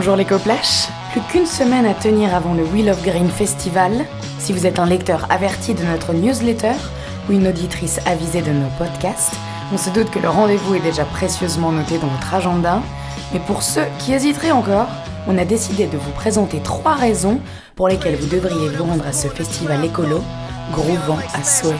Bonjour les coplash Plus qu'une semaine à tenir avant le Wheel of Green Festival. Si vous êtes un lecteur averti de notre newsletter ou une auditrice avisée de nos podcasts, on se doute que le rendez-vous est déjà précieusement noté dans votre agenda. Mais pour ceux qui hésiteraient encore, on a décidé de vous présenter trois raisons pour lesquelles vous devriez vous rendre à ce festival écolo, groovant à souhait.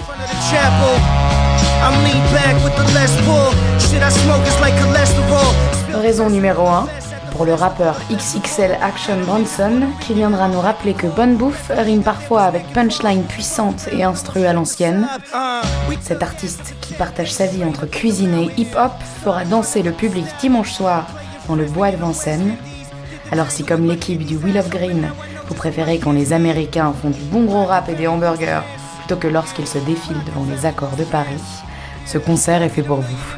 Raison numéro 1, pour le rappeur XXL Action Bronson, qui viendra nous rappeler que bonne bouffe rime parfois avec punchline puissante et instru à l'ancienne. Cet artiste, qui partage sa vie entre cuisine et hip-hop, fera danser le public dimanche soir dans le bois de Vincennes. Alors si comme l'équipe du Wheel of Green, vous préférez quand les Américains font du bon gros rap et des hamburgers, plutôt que lorsqu'ils se défilent devant les accords de Paris, ce concert est fait pour vous.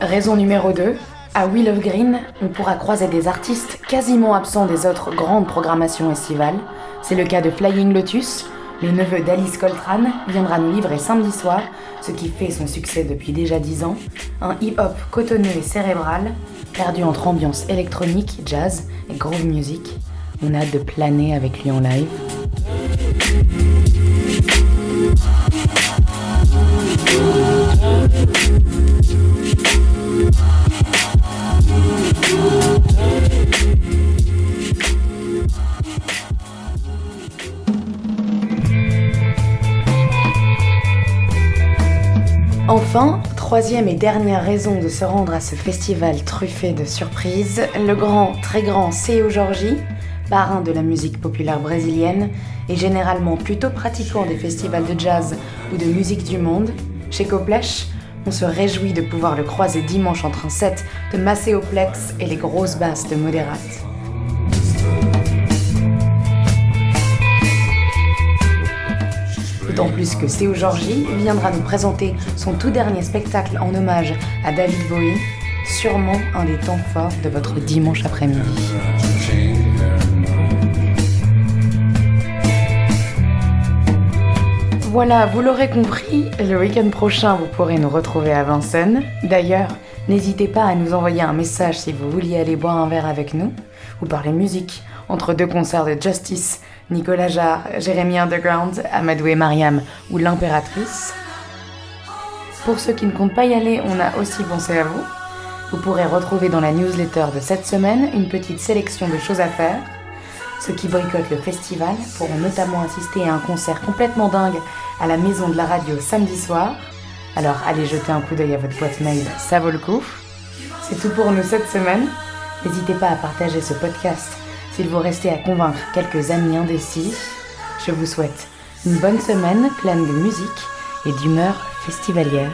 Raison numéro 2, à of Green, on pourra croiser des artistes quasiment absents des autres grandes programmations estivales. C'est le cas de Flying Lotus. Le neveu d'Alice Coltrane viendra nous livrer samedi soir ce qui fait son succès depuis déjà 10 ans, un hip-hop cotonneux et cérébral, perdu entre ambiance électronique, jazz et groove music. On a de planer avec lui en live. Enfin, troisième et dernière raison de se rendre à ce festival truffé de surprises, le grand, très grand Seu Jorge, parrain de la musique populaire brésilienne et généralement plutôt pratiquant des festivals de jazz ou de musique du monde, chez Coplèche, on se réjouit de pouvoir le croiser dimanche entre un set de Macéoplex et les grosses basses de Moderate. D'autant plus que Seu Georgie viendra nous présenter son tout dernier spectacle en hommage à David Bowie, sûrement un des temps forts de votre dimanche après-midi. Voilà, vous l'aurez compris, le week-end prochain, vous pourrez nous retrouver à Vincennes. D'ailleurs, n'hésitez pas à nous envoyer un message si vous vouliez aller boire un verre avec nous ou parler musique entre deux concerts de Justice, Nicolas Jarre, Jérémy Underground, Amadou et Mariam ou L'Impératrice. Pour ceux qui ne comptent pas y aller, on a aussi pensé à vous. Vous pourrez retrouver dans la newsletter de cette semaine une petite sélection de choses à faire ceux qui boycottent le festival pourront notamment assister à un concert complètement dingue à la Maison de la Radio samedi soir. Alors allez jeter un coup d'œil à votre boîte mail, ça vaut le coup. C'est tout pour nous cette semaine. N'hésitez pas à partager ce podcast s'il vous restait à convaincre quelques amis indécis. Je vous souhaite une bonne semaine pleine de musique et d'humeur festivalière.